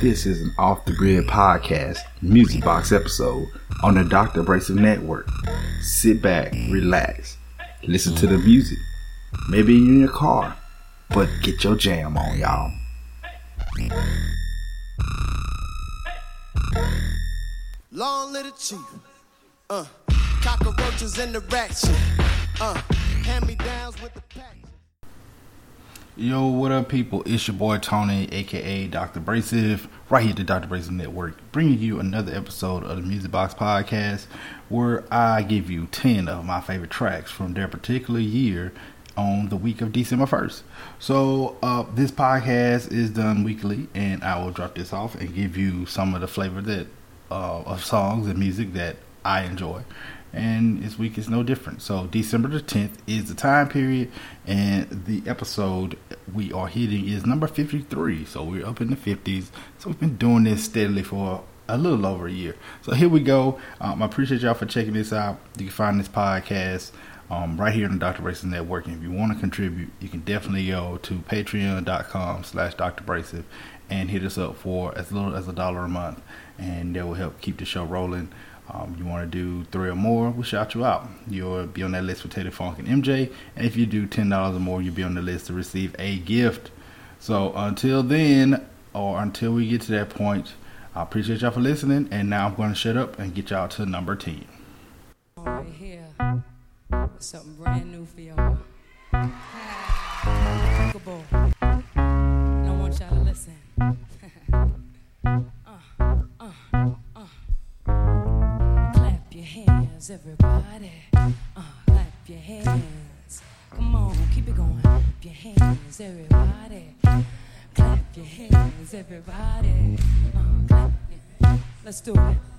This is an off the grid podcast, music box episode on the Dr. Abrasive Network. Sit back, relax, listen to the music. Maybe you're in your car, but get your jam on, y'all. Long little chief. Uh, cockroaches in the ratchet. Uh, hand me downs with the pack. Yo, what up, people? It's your boy Tony, aka Dr. Abrasive, right here at the Dr. Abrasive Network, bringing you another episode of the Music Box Podcast, where I give you 10 of my favorite tracks from their particular year on the week of December 1st. So, uh, this podcast is done weekly, and I will drop this off and give you some of the flavor that uh, of songs and music that I enjoy and this week is no different. So December the 10th is the time period, and the episode we are hitting is number 53. So we're up in the 50s. So we've been doing this steadily for a little over a year. So here we go. Um, I appreciate y'all for checking this out. You can find this podcast um, right here on the Dr. Abrasive Network. And if you want to contribute, you can definitely go to patreon.com slash Dr. And hit us up for as little as a dollar a month. And that will help keep the show rolling. Um, you want to do three or more, we'll shout you out. You'll be on that list for Taylor Funk and MJ. And if you do $10 or more, you'll be on the list to receive a gift. So until then, or until we get to that point, I appreciate y'all for listening. And now I'm going to shut up and get y'all to number 10. Right here, something brand Let's do it.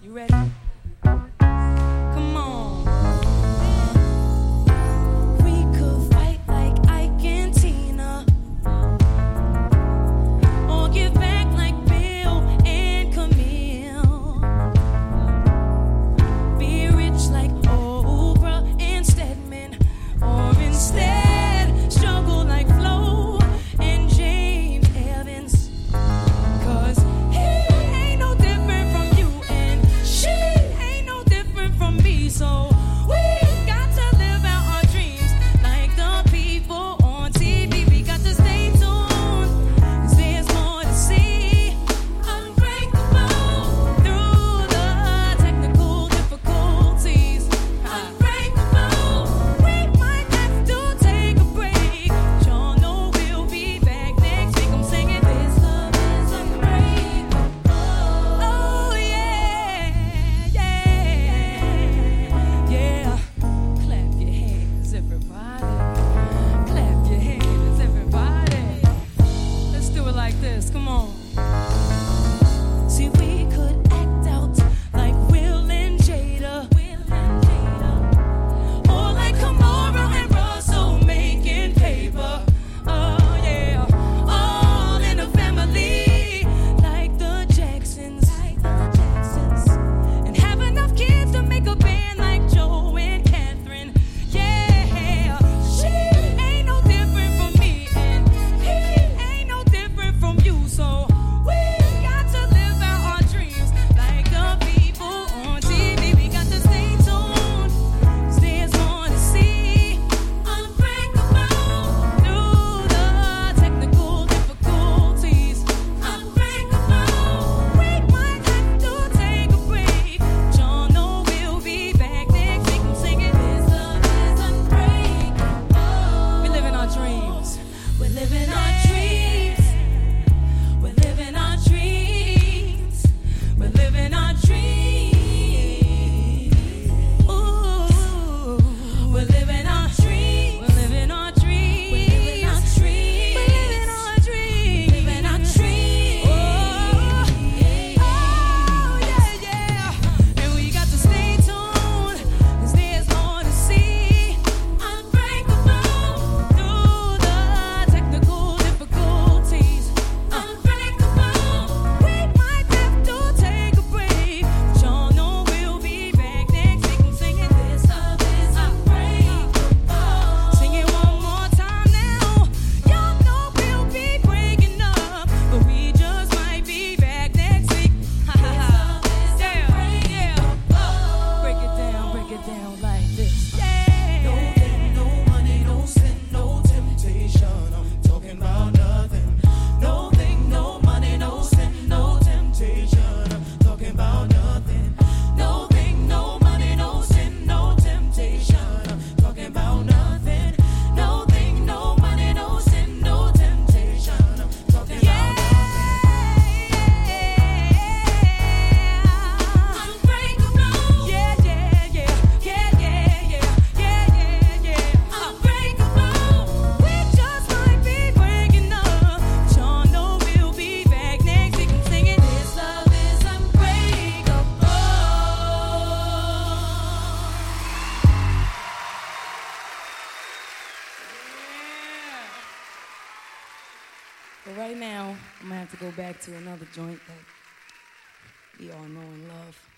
To go back to another joint that we all know and love.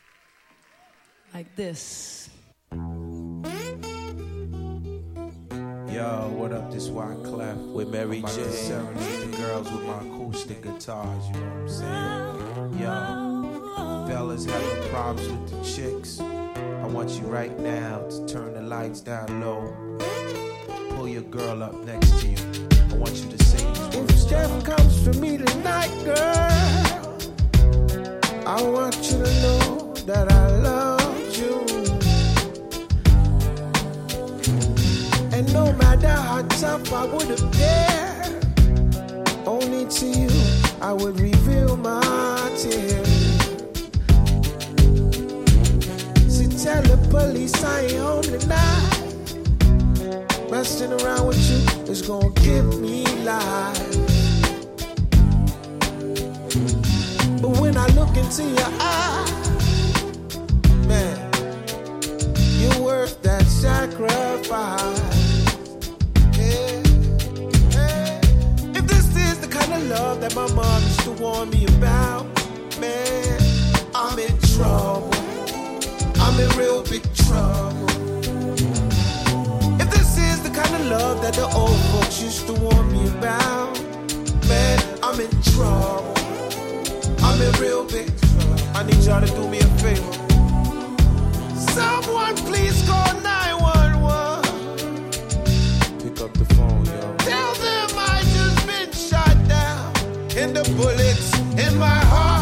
Like this. Yo, what up? This Wyclef Clef with Mary J. Serenade the girls with my acoustic guitars, you know what I'm saying? Yo, fellas having problems with the chicks. I want you right now to turn the lights down low. Pull your girl up next to you. I want you to say these If words. Steph comes for me tonight, girl, I want you to know that I love you. And no matter how tough I would appear, only to you I would reveal my tears. See, tell the police I ain't home tonight. Messing around with you is gonna give me life. But when I look into your eyes, man, you're worth that sacrifice. If this is the kind of love that my mom used to warn me about, man, I'm in trouble. I'm in real big trouble. The old folks used to warn me about, man, I'm in trouble. I'm in real big trouble. I need y'all to do me a favor. Someone please call 911. Pick up the phone, yo. Tell them I just been shot down. And the bullets in my heart.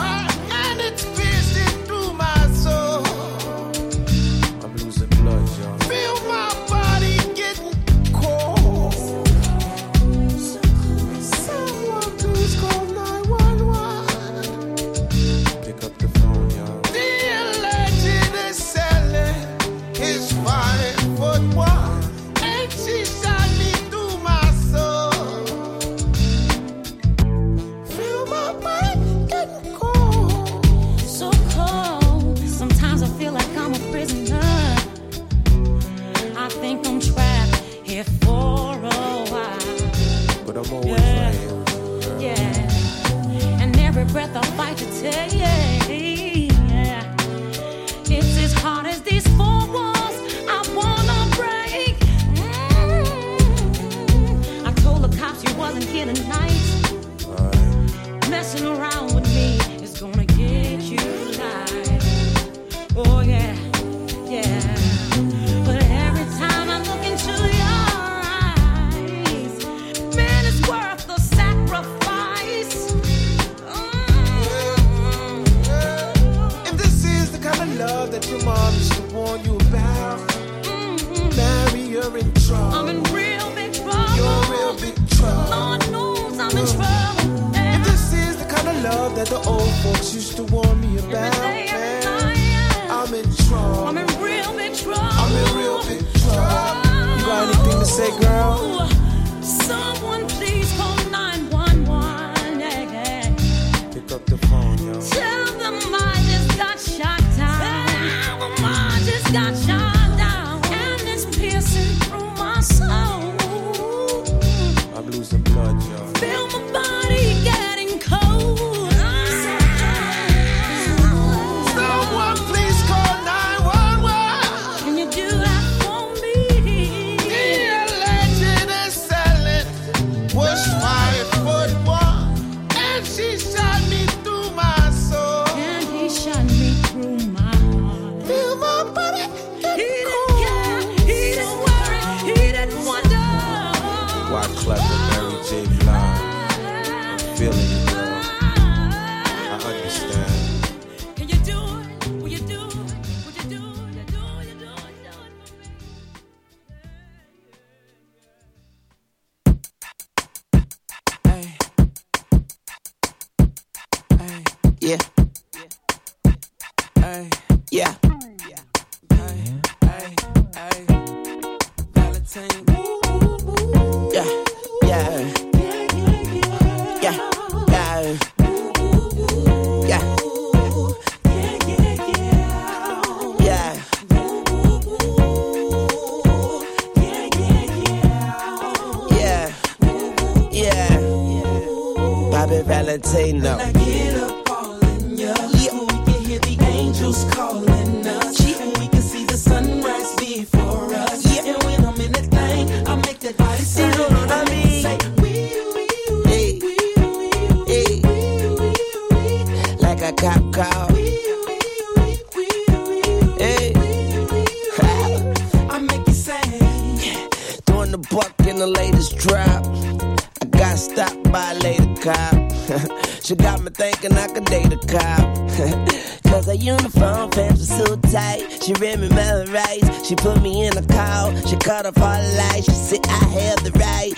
dancing around. Folks used to warn feeling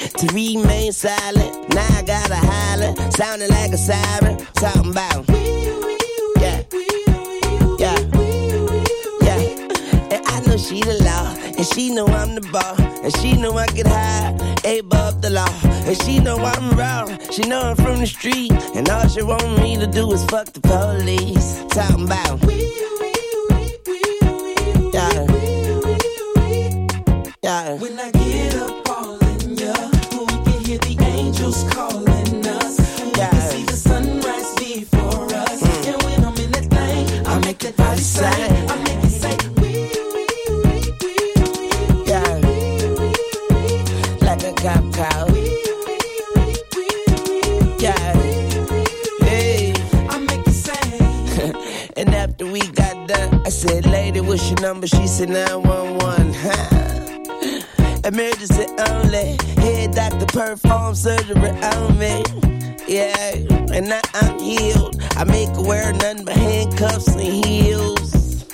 to remain silent. Now I gotta holler. Sounding like a siren. Talking about. Yeah. Yeah. Yeah. And I know she the law. And she know I'm the ball. And she know I get high. Above the law. And she know I'm raw. She know I'm from the street. And all she want me to do is fuck the police. Talking about. Yeah. Yeah. When I get said, Lady, what's your number? She said, 911. Huh. Emergency only. Head doctor perform surgery on me. Yeah, and now I'm healed. I make her wear nothing but handcuffs and heels.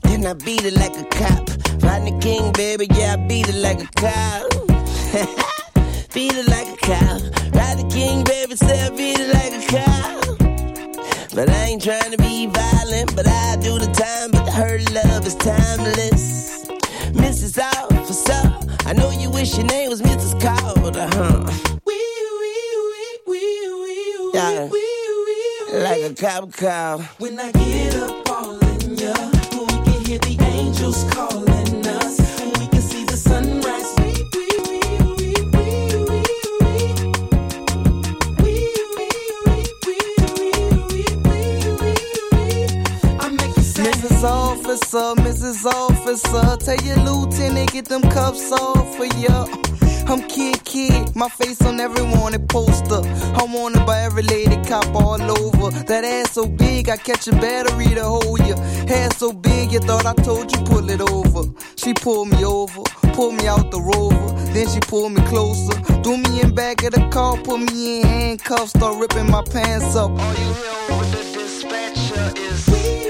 Then I beat it like a cop. Rodney King, baby, yeah, I beat it like a cop. beat it like a cop. Rodney King, baby, say I beat it like a cop. But I ain't trying to be violent, but I do the time. But her love is timeless. Mrs. Officer, I know you wish your name was Mrs. Carter, huh? Wee, wee, wee, wee, wee, Yeah. wee, wee. Like a cop call. When I get up all in ya, we can hear the angels calling us. Officer, Mrs. Officer, tell your lieutenant get them cuffs off for ya. I'm Kidd Kidd, my face on every wanted poster. I'm wanted by every lady cop all over. That ass so big, I catch a battery to hold you. Hair so big, you thought I told you pull it over. She pulled me over, pulled me out the rover. Then she pulled me closer, threw me in back of the car, put me in handcuffs, start ripping my pants up. All you hear over the dispatcher is.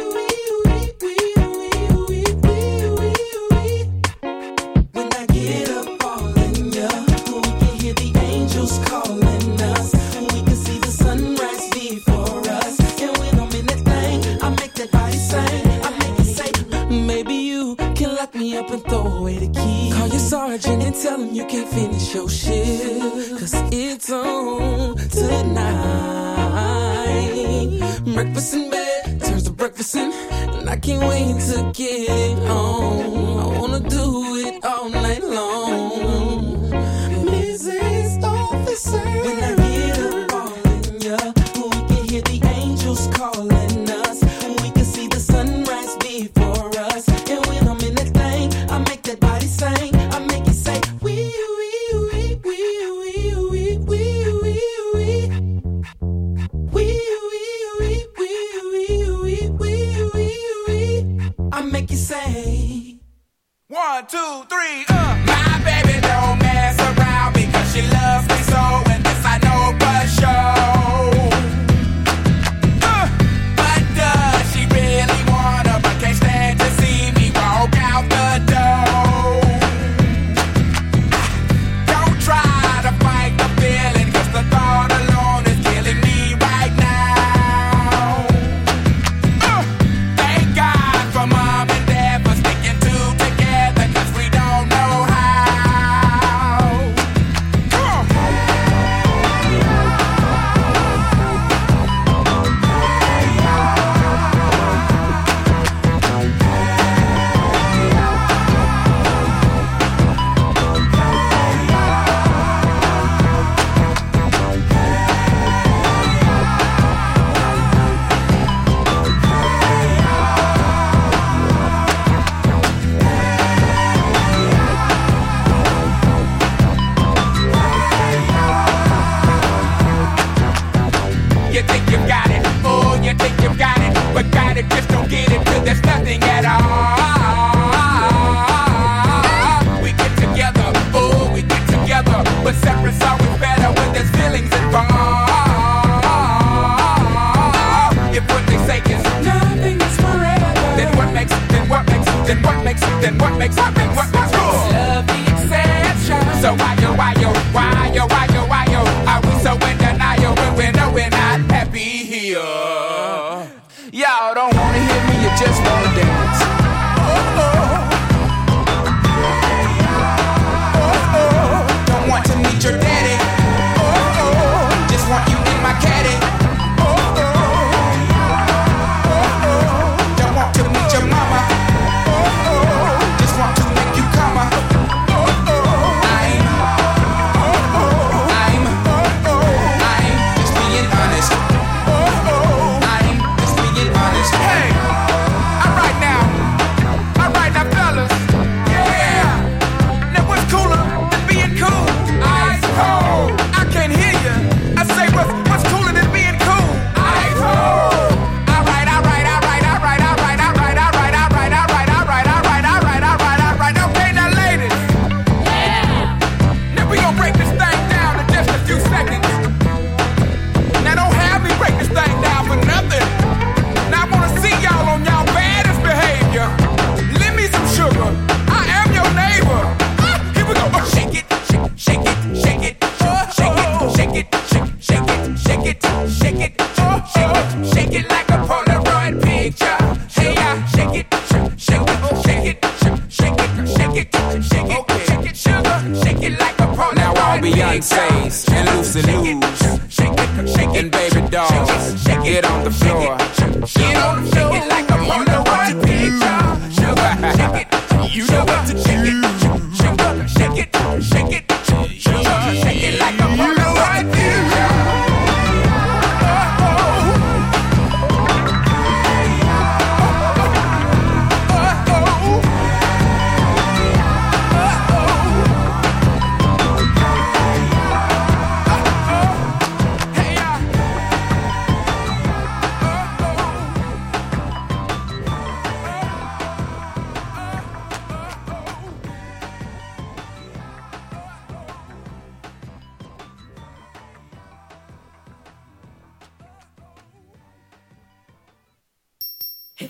Tell him you can't finish your shift. Cause it's on tonight. Breakfast in bed turns to breakfast in. And I can't wait to get on.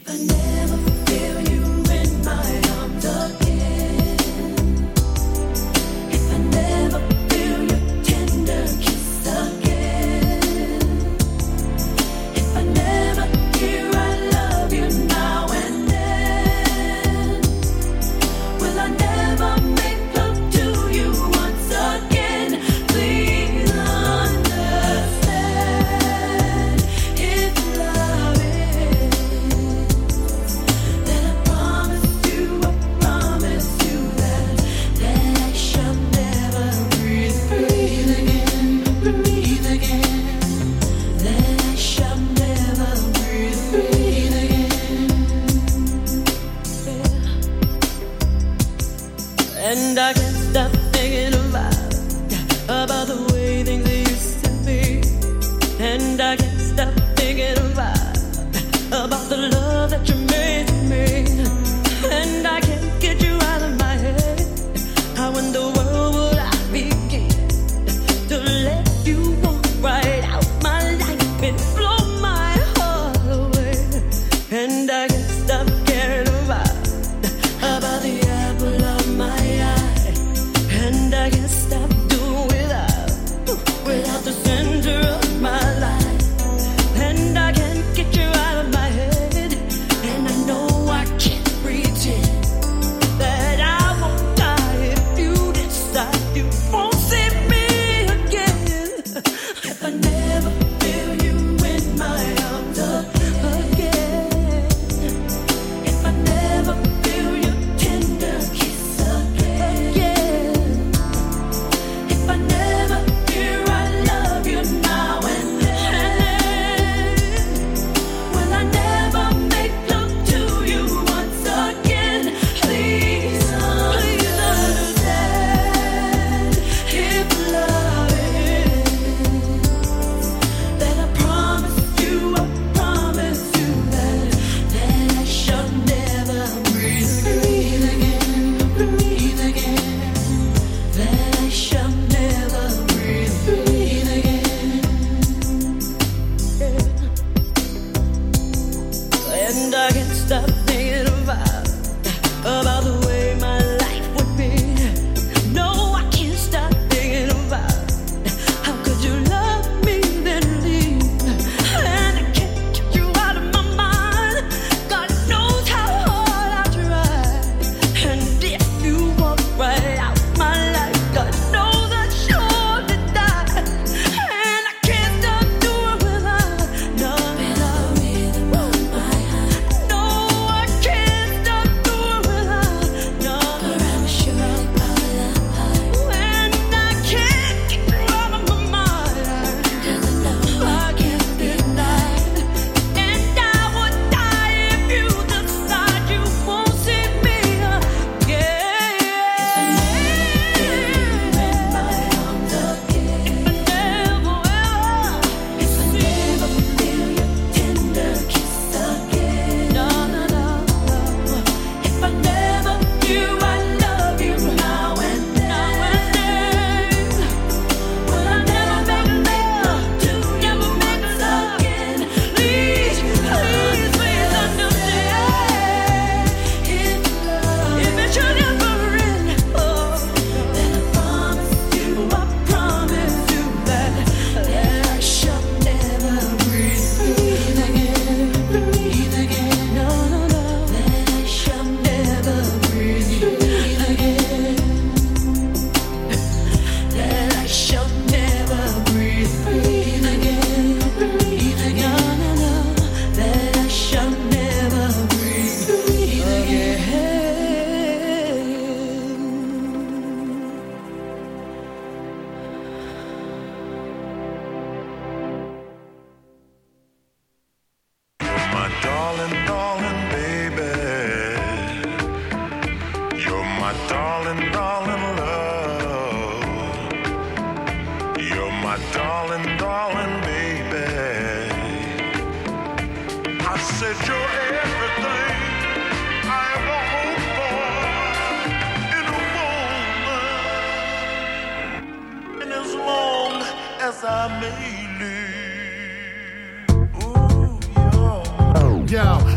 I never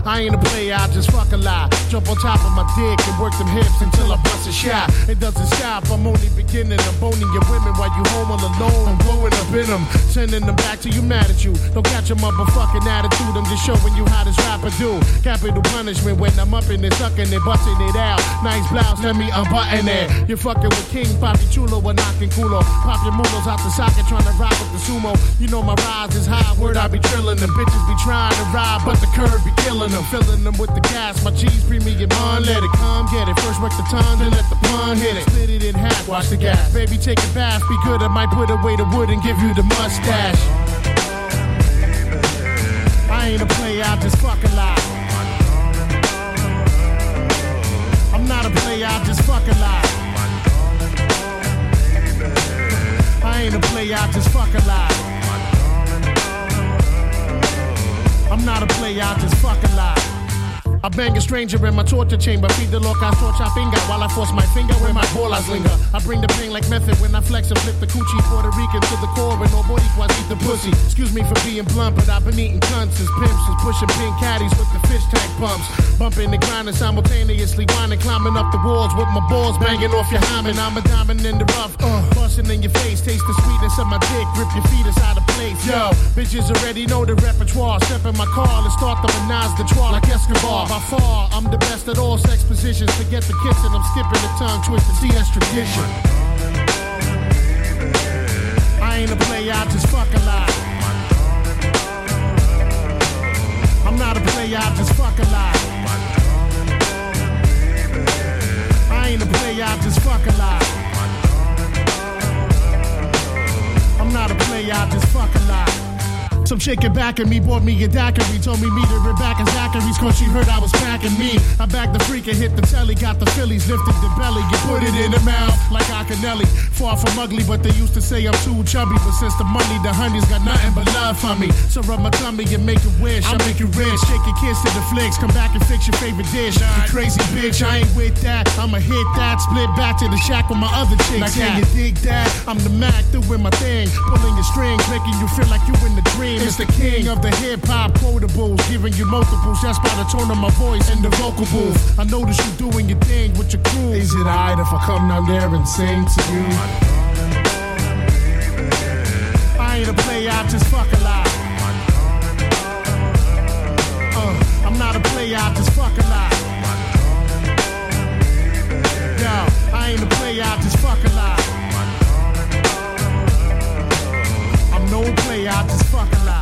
I ain't a player, I just fuck a lot. Jump on top of my dick and work them hips until I bust a shot. It doesn't stop, I'm only beginning. I'm boning your women while you home all alone. I'm blowing up in them, sending them back to you mad at you. Don't catch a motherfucking attitude, I'm just showing you how this rapper do. Capital punishment when I'm up in it, sucking it, busting it out. Nice blouse, let me unbutton it. You're fucking with King Papi Chulo or knocking culo. Pop your mulos out the socket, trying to ride with the sumo. You know my rise is high, word I be trillin'. Them bitches be trying to ride, but the curve be killing them. Filling them with the gas, my cheese premium on. Let it come, get it. First work the tongue, then let the pun hit it. Split it in half, watch the gas. Baby, take a bath, be good. I might put away the wood and give you the mustache. I ain't a player, I just fuck a lot. I'm not a player, I just fuck a lot. I ain't a player, I just fuck a lot. I'm not a player, I just fuck a lot. I bang a stranger in my torture chamber. Feed the loca torcha finger while I force my finger where my bolas linger. I bring the pain like method when I flex and flip the coochie Puerto Rican to the core and nobody quite eat the pussy. Excuse me for being blunt, but I've been eating cunts as pimps is pushing pink caddies with the fish tank pumps. Bumping and grinding simultaneously, whining, climbing up the walls with my balls banging off your hymen. I'm a diamond in the rough, uh, busting in your face. Taste the sweetness of my dick, rip your feet out of place. Yo, bitches already know the repertoire. Step in my car, let's start the menage the trois like Escobar. By far, I'm the best at all sex positions. Forget the kissing, I'm skipping the tongue twisting. See, that's tradition. I ain't a player, I just fuck a lot. I'm not a player, I just fuck a lot. I ain't a player, I just fuck a lot. I'm not a player, I just fuck a lot. Some chick came back at me, bought me a daiquiri, told me meet her in Zachary's, cause she heard I was packing me. I bagged the freak and hit the telly, got the Phillies, lifted the belly, and put it in the mouth like Akinelli. Far from ugly, but they used to say I'm too chubby. But since the money, the honey's got nothing but love for me. So rub my tummy and make a wish. I make you rich, shake your kiss to the flicks, come back and fix your favorite dish. You crazy bitch, I ain't with that. I'ma hit that, split back to the shack with my other chicks. Now can you dig that? I'm the Mac doing my thing, pulling your strings, making you feel like you in the dream. It's the king of the hip hop quotables, giving you multiples just by the tone of my voice and the vocal booth. I notice you doing your thing with your crew. Is it alright if I come down there and sing to you? I ain't a player, I just fuck a lot. Uh, I'm not a player, I just fuck a lot. Yo, I ain't a player, I just fuck a lot. Player, I just fuck a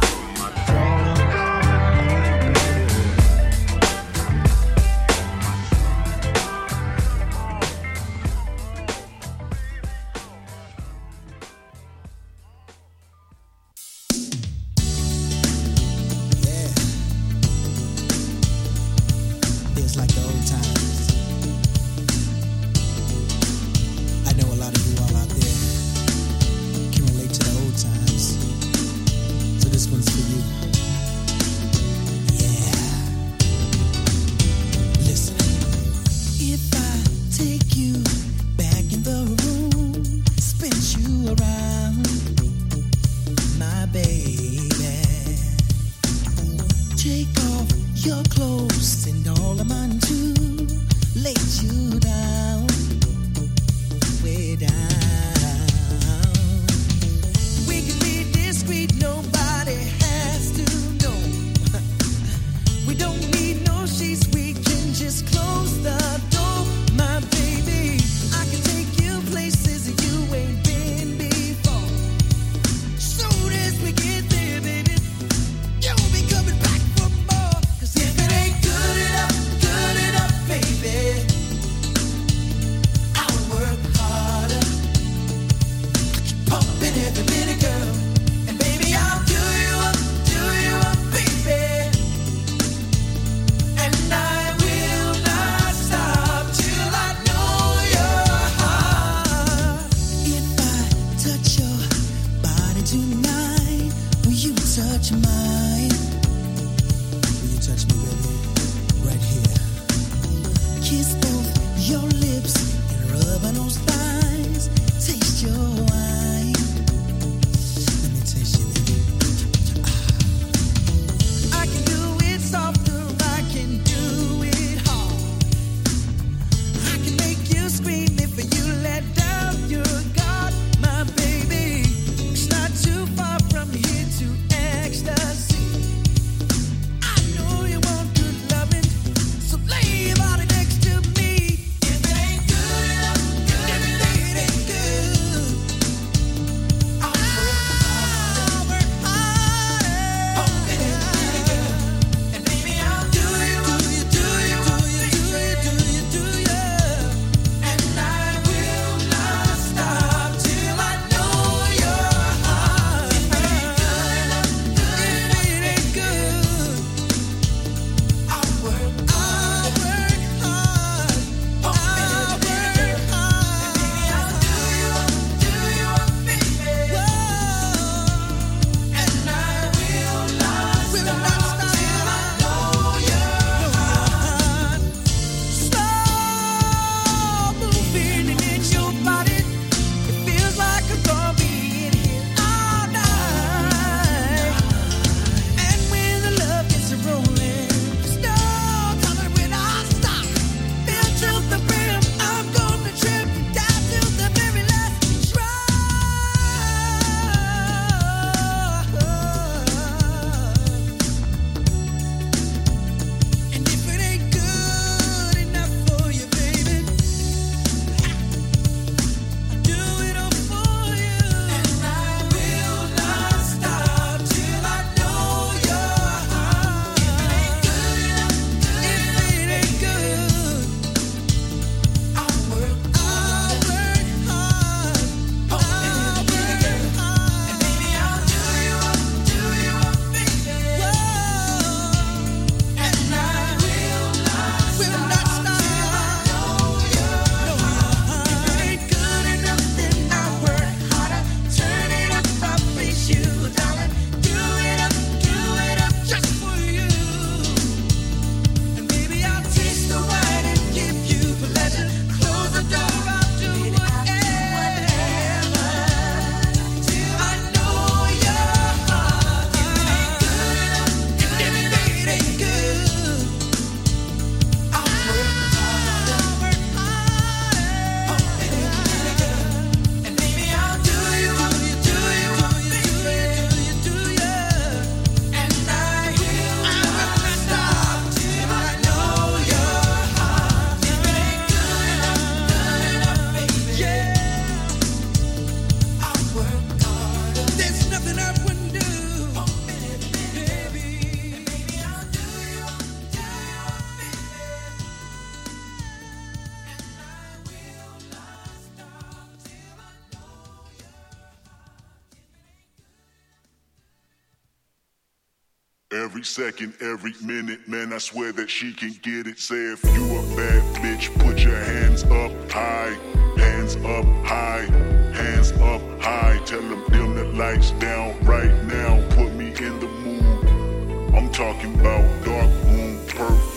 Every second, every minute, man, I swear that she can get it. Say if you a bad bitch, put your hands up high, hands up high, hands up high. Tell them dim the lights down right now. Put me in the mood. I'm talking about dark room perfume.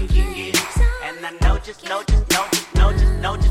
I know just, know just, know just, know just, know just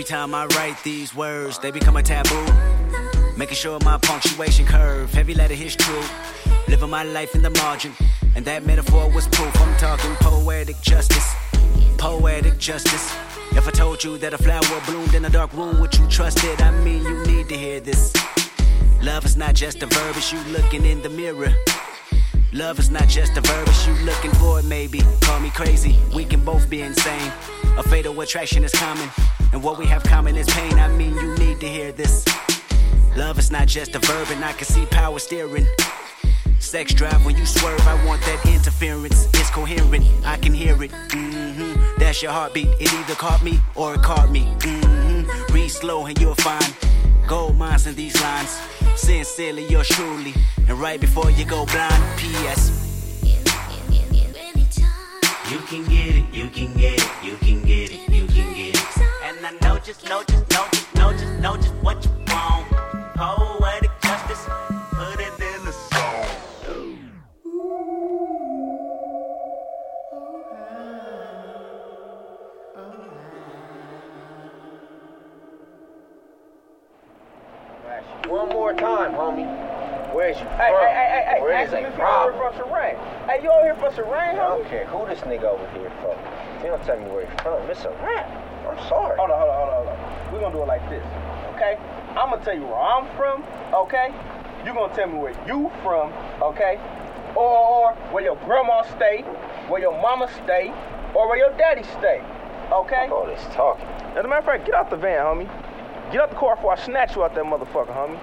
Every time I write these words, they become a taboo. Making sure my punctuation curve, heavy letter hits true. Living my life in the margin, and that metaphor was proof. I'm talking poetic justice, poetic justice. If I told you that a flower bloomed in a dark room, would you trust it? I mean, you need to hear this. Love is not just a verb, it's you looking in the mirror. Love is not just a verb, it's you looking for it, maybe. Call me crazy, we can both be insane. A fatal attraction is common, and what we have common is pain. I mean, you need to hear this. Love is not just a verb, and I can see power steering. Sex drive when you swerve, I want that interference. It's coherent, I can hear it. hmm That's your heartbeat. It either caught me or it caught me. hmm Read slow and you'll find gold mines in these lines. Sincerely, yours truly. And right before you go blind, P.S. You can get it, you can get it, you can get it, you just, know just, know just, know just, know just what you want. Poetic justice, put it in the song. One more time, homie. Where's you Hey, from? hey, hey, hey, hey, Where ask is him a you over problem? from Serene. Hey, you over here from Serene, I homie? don't care who this nigga over here from. If you don't tell me where he's from, it's a rap. I'm sorry. Hold on, hold on, hold on, hold on. We're gonna do it like this, okay? I'm gonna tell you where I'm from, okay? You're gonna tell me where you from, okay? Or where your grandma stay, where your mama stay, or where your daddy stay, okay? All this talking. As a matter of fact, get out the van, homie. Get out the car before I snatch you out that motherfucker, homie.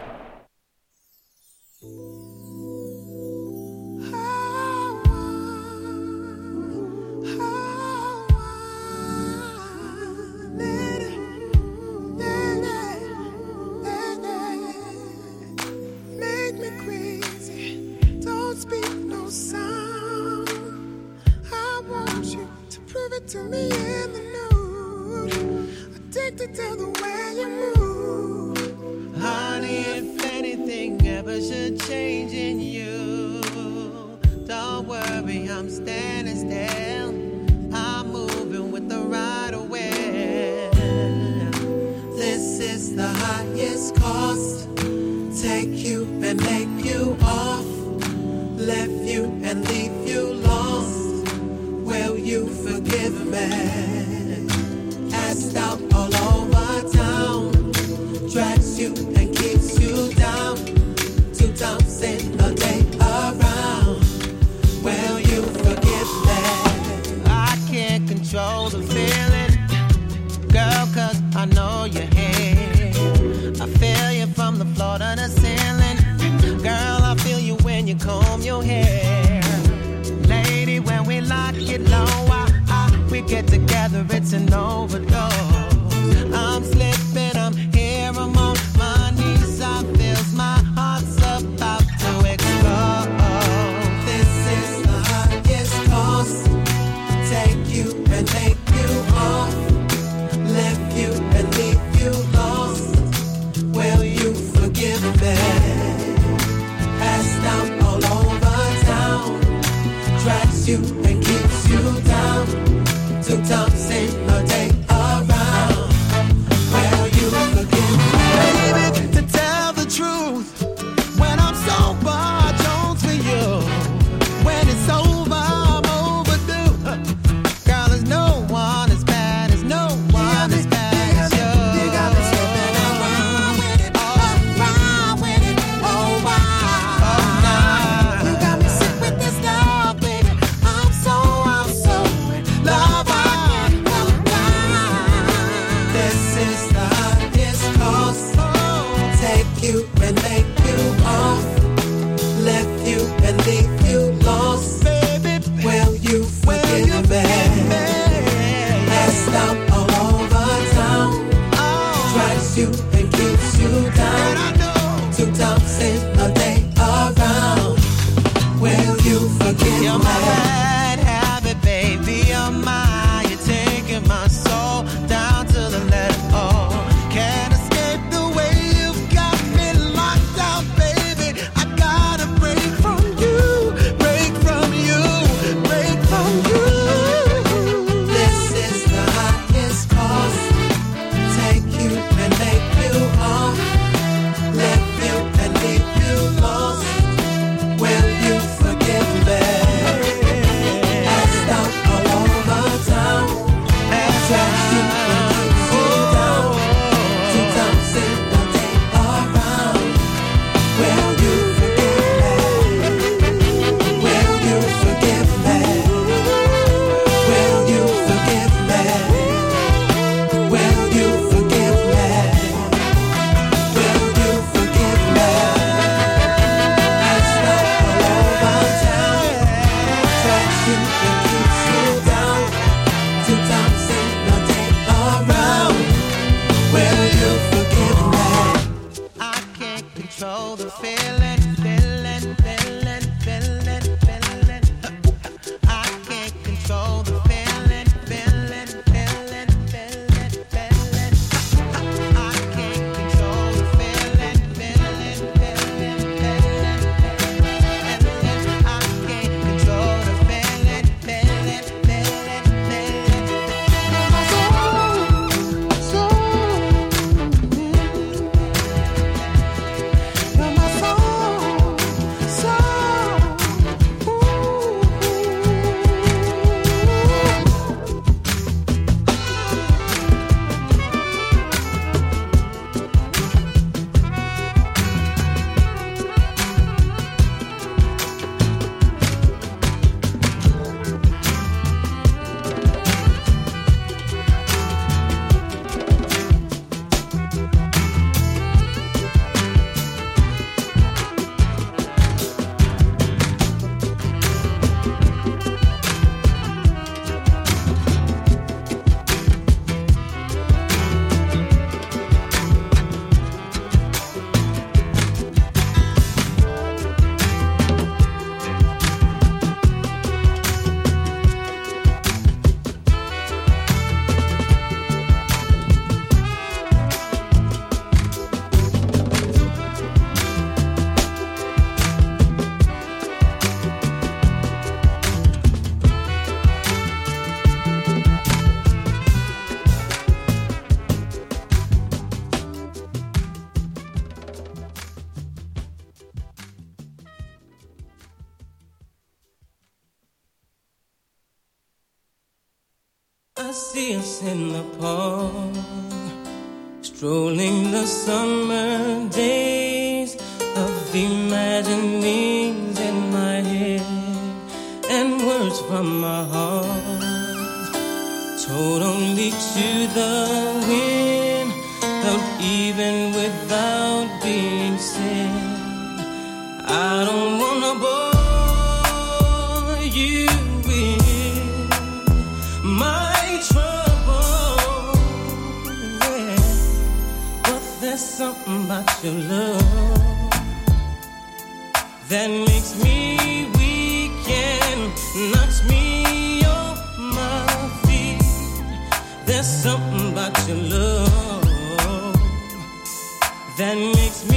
That makes me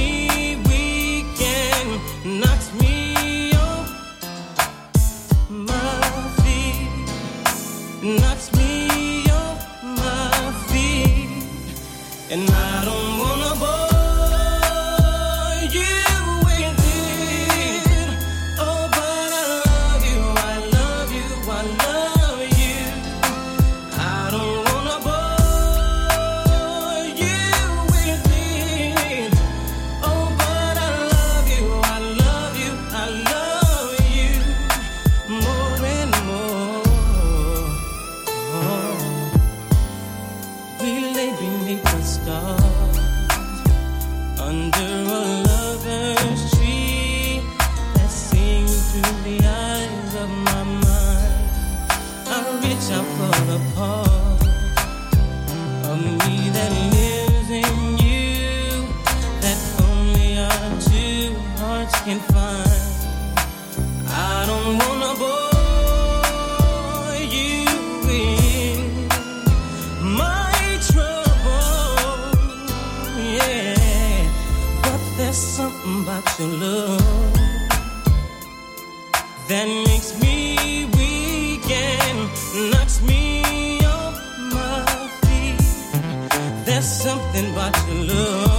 There's something about your love,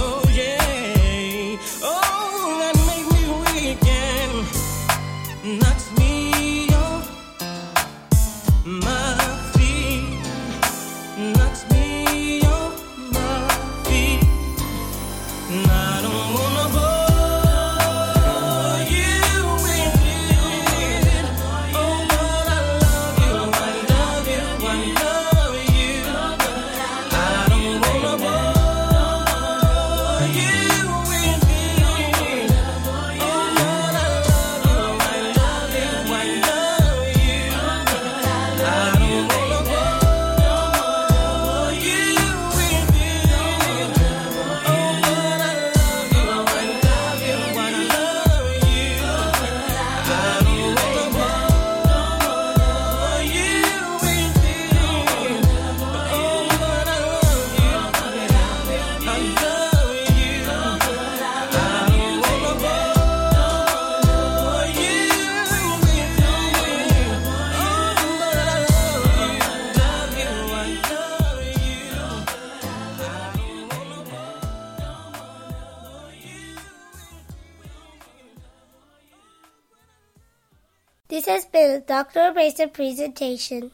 Has been a presentation.